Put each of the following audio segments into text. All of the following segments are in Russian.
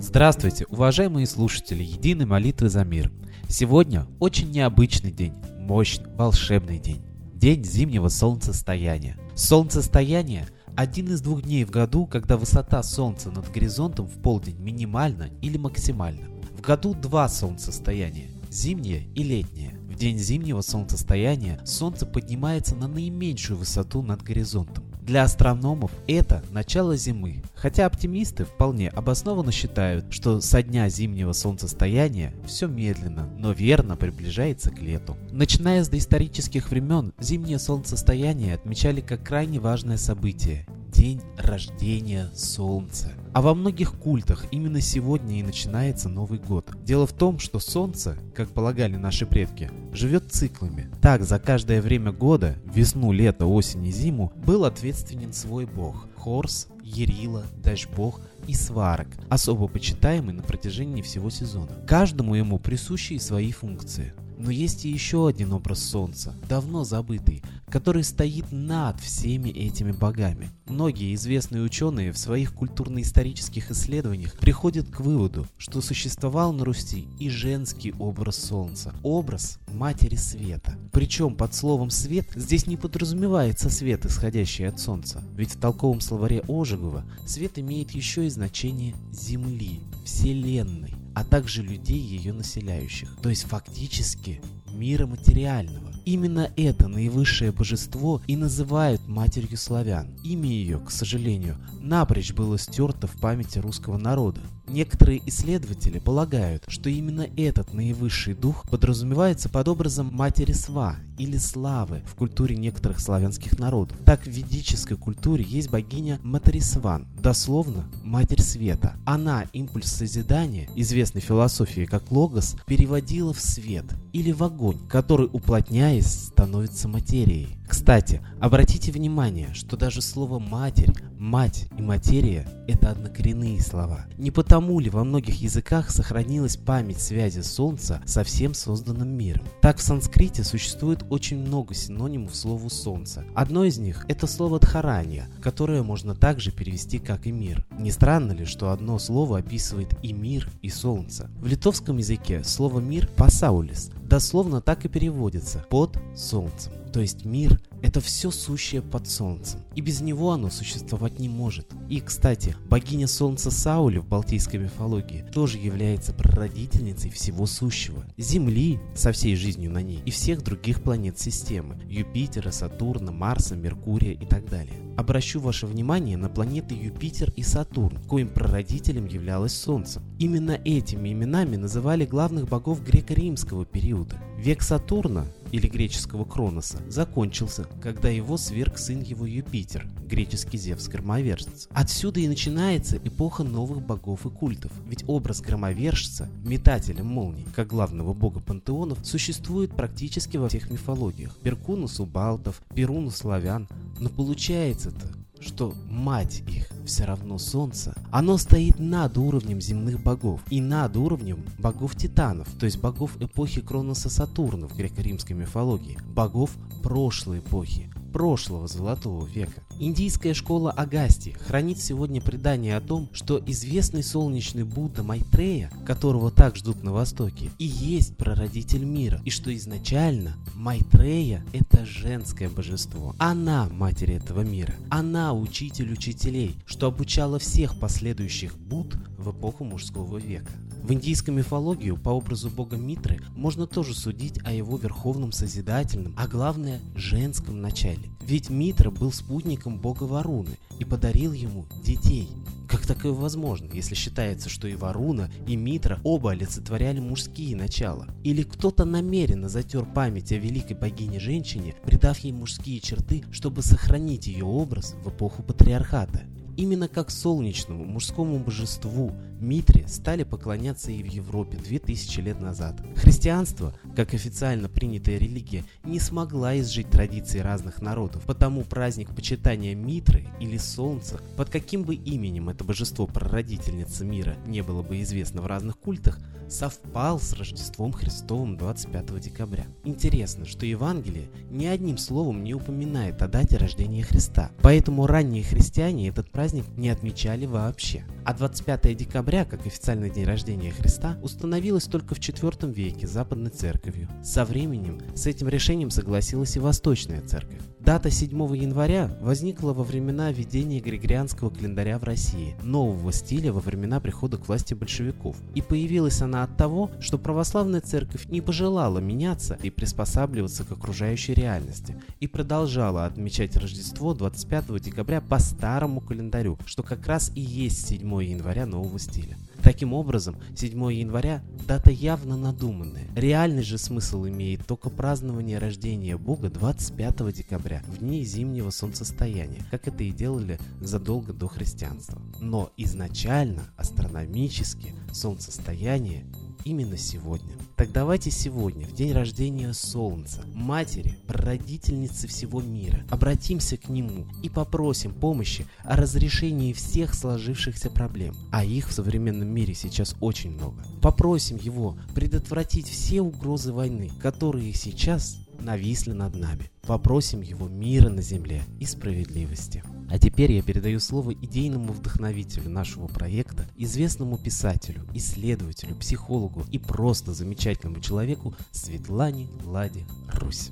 Здравствуйте, уважаемые слушатели Единой молитвы за мир. Сегодня очень необычный день, мощный, волшебный день. День зимнего солнцестояния. Солнцестояние – один из двух дней в году, когда высота Солнца над горизонтом в полдень минимальна или максимальна. В году два солнцестояния – зимнее и летнее. В день зимнего солнцестояния Солнце поднимается на наименьшую высоту над горизонтом. Для астрономов это начало зимы, хотя оптимисты вполне обоснованно считают, что со дня зимнего солнцестояния все медленно, но верно приближается к лету. Начиная с доисторических времен, зимнее солнцестояние отмечали как крайне важное событие день рождения Солнца. А во многих культах именно сегодня и начинается Новый год. Дело в том, что Солнце, как полагали наши предки, живет циклами. Так, за каждое время года, весну, лето, осень и зиму, был ответственен свой бог – Хорс, Ерила, Дашбог и Сварок, особо почитаемый на протяжении всего сезона. Каждому ему присущи свои функции. Но есть и еще один образ Солнца, давно забытый, который стоит над всеми этими богами. Многие известные ученые в своих культурно-исторических исследованиях приходят к выводу, что существовал на Руси и женский образ Солнца, образ Матери Света. Причем под словом «свет» здесь не подразумевается свет, исходящий от Солнца, ведь в толковом словаре Ожегова свет имеет еще и значение Земли, Вселенной а также людей, ее населяющих, то есть фактически мира материального. Именно это наивысшее божество и называют матерью славян. Имя ее, к сожалению, напрочь было стерто в памяти русского народа. Некоторые исследователи полагают, что именно этот наивысший дух подразумевается под образом матери Сва или Славы в культуре некоторых славянских народов. Так в ведической культуре есть богиня Матрисван, дословно Матерь Света. Она импульс созидания, известной философии как логос, переводила в свет или в огонь, который, уплотняясь, становится материей. Кстати, обратите внимание, что даже слово «матерь», «мать» и «материя» — это однокоренные слова. Не потому ли во многих языках сохранилась память связи Солнца со всем созданным миром? Так в санскрите существует очень много синонимов слову «солнце». Одно из них — это слово «дхаранья», которое можно также перевести как и «мир». Не странно ли, что одно слово описывает и мир, и солнце? В литовском языке слово «мир» — «пасаулис», дословно так и переводится «под солнцем». То есть мир – это все сущее под солнцем, и без него оно существовать не может. И, кстати, богиня солнца Саули в балтийской мифологии тоже является прародительницей всего сущего. Земли со всей жизнью на ней и всех других планет системы – Юпитера, Сатурна, Марса, Меркурия и так далее. Обращу ваше внимание на планеты Юпитер и Сатурн, коим прародителем являлось Солнце. Именно этими именами называли главных богов греко-римского периода. Век Сатурна или греческого Кроноса, закончился, когда его сверг сын его Юпитер, греческий Зевс-громовержец. Отсюда и начинается эпоха новых богов и культов, ведь образ громовержца, метателя молний, как главного бога пантеонов, существует практически во всех мифологиях. Перкунус у балтов, Перун у славян, но получается-то, что мать их все равно солнце, оно стоит над уровнем земных богов и над уровнем богов титанов, то есть богов эпохи Кроноса Сатурна в греко-римской мифологии, богов прошлой эпохи, прошлого золотого века. Индийская школа Агасти хранит сегодня предание о том, что известный солнечный Будда Майтрея, которого так ждут на Востоке, и есть прародитель мира, и что изначально Майтрея – это женское божество. Она – матерь этого мира. Она – учитель учителей, что обучала всех последующих Будд в эпоху мужского века. В индийской мифологии по образу бога Митры можно тоже судить о его верховном созидательном, а главное женском начале. Ведь Митра был спутником бога Варуны и подарил ему детей. Как такое возможно, если считается, что и Варуна, и Митра оба олицетворяли мужские начала? Или кто-то намеренно затер память о великой богине-женщине, придав ей мужские черты, чтобы сохранить ее образ в эпоху патриархата? Именно как солнечному мужскому божеству Митре стали поклоняться и в Европе 2000 лет назад. Христианство, как официально принятая религия, не смогла изжить традиции разных народов, потому праздник почитания Митры или Солнца, под каким бы именем это божество прародительница мира не было бы известно в разных культах, совпал с Рождеством Христовым 25 декабря. Интересно, что Евангелие ни одним словом не упоминает о дате рождения Христа, поэтому ранние христиане этот праздник не отмечали вообще. А 25 декабря, как официальный день рождения Христа, установилось только в IV веке Западной Церковью. Со временем с этим решением согласилась и Восточная Церковь. Дата 7 января возникла во времена введения Григорианского календаря в России, нового стиля во времена прихода к власти большевиков. И появилась она от того, что православная церковь не пожелала меняться и приспосабливаться к окружающей реальности, и продолжала отмечать Рождество 25 декабря по старому календарю, что как раз и есть 7 января нового стиля. Таким образом, 7 января – дата явно надуманная. Реальный же смысл имеет только празднование рождения Бога 25 декабря, в дни зимнего солнцестояния, как это и делали задолго до христианства. Но изначально астрономически солнцестояние именно сегодня. Так давайте сегодня, в день рождения Солнца, Матери, прародительницы всего мира, обратимся к Нему и попросим помощи о разрешении всех сложившихся проблем, а их в современном мире сейчас очень много. Попросим Его предотвратить все угрозы войны, которые сейчас нависли над нами. Попросим Его мира на земле и справедливости. А теперь я передаю слово идейному вдохновителю нашего проекта, известному писателю, исследователю, психологу и просто замечательному человеку Светлане Ладе Русь.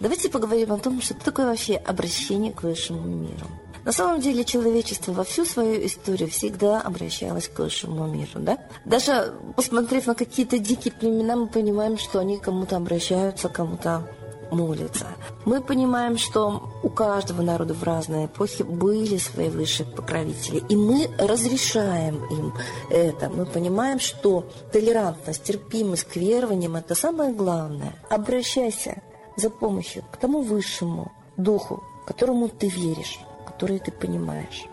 Давайте поговорим о том, что такое вообще обращение к высшему миру. На самом деле человечество во всю свою историю всегда обращалось к высшему миру, да? Даже посмотрев на какие-то дикие племена, мы понимаем, что они кому-то обращаются, кому-то молятся. Мы понимаем, что у каждого народа в разные эпохи были свои высшие покровители, и мы разрешаем им это. Мы понимаем, что толерантность, терпимость к верованиям – это самое главное. Обращайся за помощью к тому высшему духу, которому ты веришь которые ты понимаешь.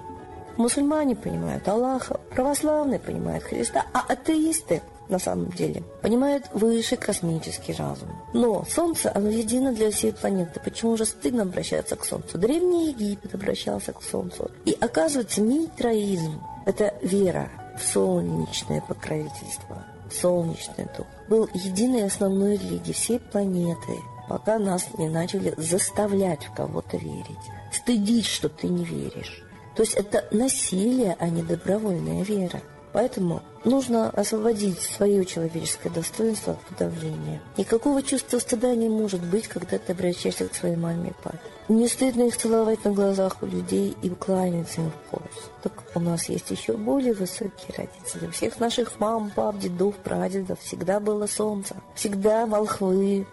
Мусульмане понимают Аллаха, православные понимают Христа, а атеисты на самом деле понимают высший космический разум. Но Солнце, оно едино для всей планеты. Почему же стыдно обращаться к Солнцу? Древний Египет обращался к Солнцу. И оказывается, митроизм – это вера в солнечное покровительство, солнечный дух. Был единой основной религией всей планеты, пока нас не начали заставлять в кого-то верить стыдить, что ты не веришь. То есть это насилие, а не добровольная вера. Поэтому нужно освободить свое человеческое достоинство от подавления. Никакого чувства стыда не может быть, когда ты обращаешься к своей маме и папе. Не стыдно их целовать на глазах у людей и кланяться им в пояс. Так у нас есть еще более высокие родители. У всех наших мам, пап, дедов, прадедов всегда было солнце. Всегда волхвы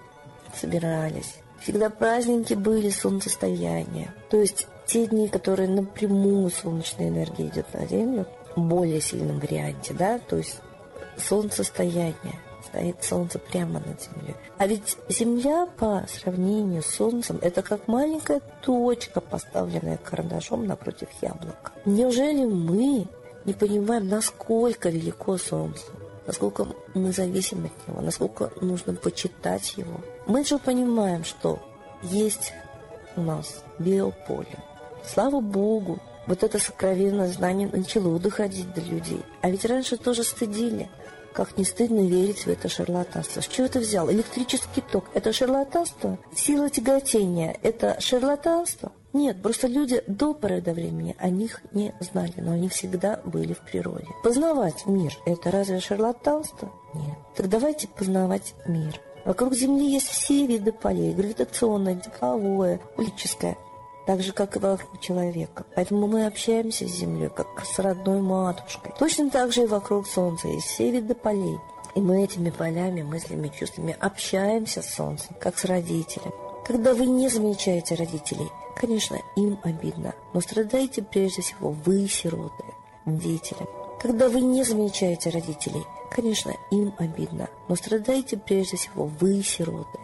собирались. Всегда праздники были солнцестояния. То есть те дни, которые напрямую солнечная энергия идет на Землю, более сильном варианте, да, то есть солнцестояние, стоит солнце прямо над землей. А ведь Земля по сравнению с Солнцем это как маленькая точка, поставленная карандашом напротив яблока. Неужели мы не понимаем, насколько велико Солнце? насколько мы зависим от него, насколько нужно почитать его. Мы же понимаем, что есть у нас биополе. Слава Богу, вот это сокровенное знание начало доходить до людей. А ведь раньше тоже стыдили. Как не стыдно верить в это шарлатанство. С чего ты взял? Электрический ток – это шарлатанство? Сила тяготения – это шарлатанство? Нет, просто люди до поры до времени о них не знали, но они всегда были в природе. Познавать мир – это разве шарлатанство? Нет. Так давайте познавать мир. Вокруг Земли есть все виды полей – гравитационное, тепловое, улическое так же, как и вокруг человека. Поэтому мы общаемся с Землей, как с родной матушкой. Точно так же и вокруг Солнца есть все виды полей. И мы этими полями, мыслями, чувствами общаемся с Солнцем, как с родителем. Когда вы не замечаете родителей – Конечно, им обидно, но страдаете прежде всего вы, сироты, дети. Когда вы не замечаете родителей, конечно, им обидно, но страдаете прежде всего вы, сироты,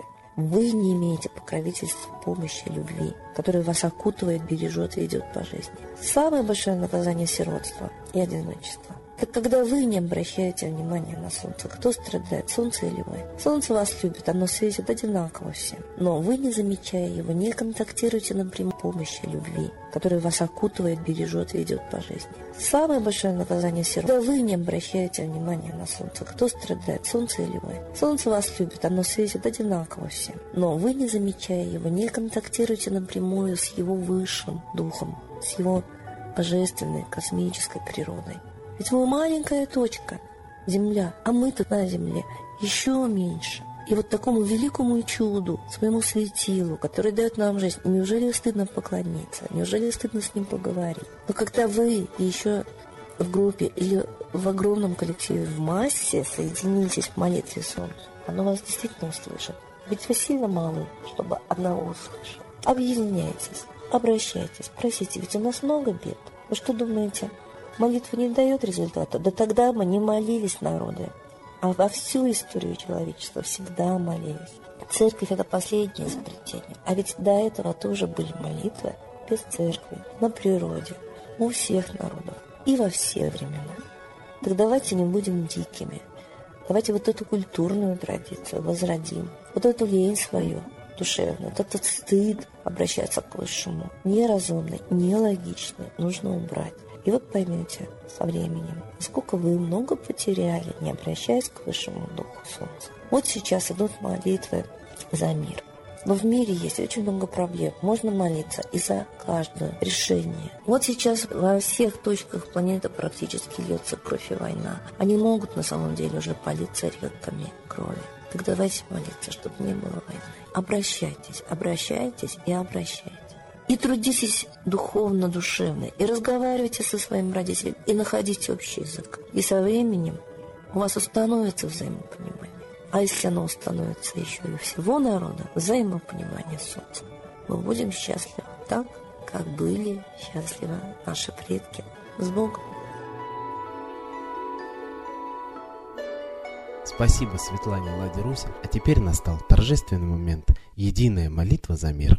Вы не имеете покровительства, помощи, любви, которая вас окутывает, бережет и ведет по жизни. Самое большое наказание – сиротство и одиночество. Так когда вы не обращаете внимания на солнце, кто страдает, солнце или вы? Солнце вас любит, оно светит одинаково всем. Но вы, не замечая его, не контактируете напрямую помощи, любви, которая вас окутывает, бережет ведет по жизни. Самое большое наказание сирот. Когда вы не обращаете внимания на солнце, кто страдает, солнце или вы? Солнце вас любит, оно светит одинаково всем. Но вы, не замечая его, не контактируете напрямую с его высшим духом, с его божественной, космической природой. Ведь мы маленькая точка, Земля, а мы тут на Земле еще меньше. И вот такому великому чуду, своему светилу, который дает нам жизнь, неужели стыдно поклониться? Неужели стыдно с ним поговорить? Но когда вы еще в группе или в огромном коллективе, в массе соединитесь в молитве солнцу, оно вас действительно услышит. Ведь вы сильно малы, чтобы одного услышать. Объединяйтесь, обращайтесь, просите, ведь у нас много бед. Вы что думаете, молитва не дает результата, да тогда мы не молились народы, а во всю историю человечества всегда молились. Церковь – это последнее изобретение. А ведь до этого тоже были молитвы без церкви, на природе, у всех народов и во все времена. Так давайте не будем дикими. Давайте вот эту культурную традицию возродим, вот эту лень свою душевную, вот этот стыд обращаться к высшему, неразумный, нелогичный, нужно убрать. И вот поймете со временем, сколько вы много потеряли, не обращаясь к высшему духу солнца. Вот сейчас идут молитвы за мир. Но в мире есть очень много проблем. Можно молиться и за каждое решение. Вот сейчас во всех точках планеты практически льется кровь и война. Они могут на самом деле уже политься реками крови. Так давайте молиться, чтобы не было войны. Обращайтесь, обращайтесь и обращайтесь. И трудитесь духовно, душевно, и разговаривайте со своим родителем, и находите общий язык. И со временем у вас установится взаимопонимание. А если оно установится еще и у всего народа, взаимопонимание с солнцем, мы будем счастливы так, как были счастливы наши предки. С Богом! Спасибо Светлане Ладе Руси. А теперь настал торжественный момент. Единая молитва за мир.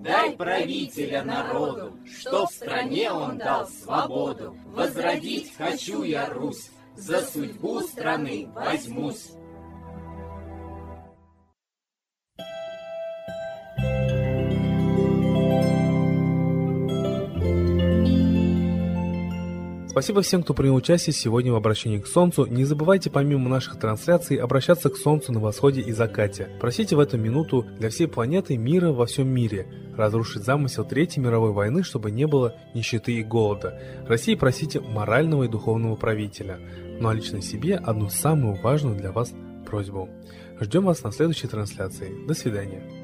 Дай правителя народу, что в стране он дал свободу. Возродить хочу я Русь, за судьбу страны возьмусь. Спасибо всем, кто принял участие сегодня в обращении к Солнцу. Не забывайте помимо наших трансляций обращаться к Солнцу на восходе и закате. Просите в эту минуту для всей планеты мира во всем мире, разрушить замысел Третьей мировой войны, чтобы не было нищеты и голода. России просите морального и духовного правителя. Ну а лично себе одну самую важную для вас просьбу. Ждем вас на следующей трансляции. До свидания.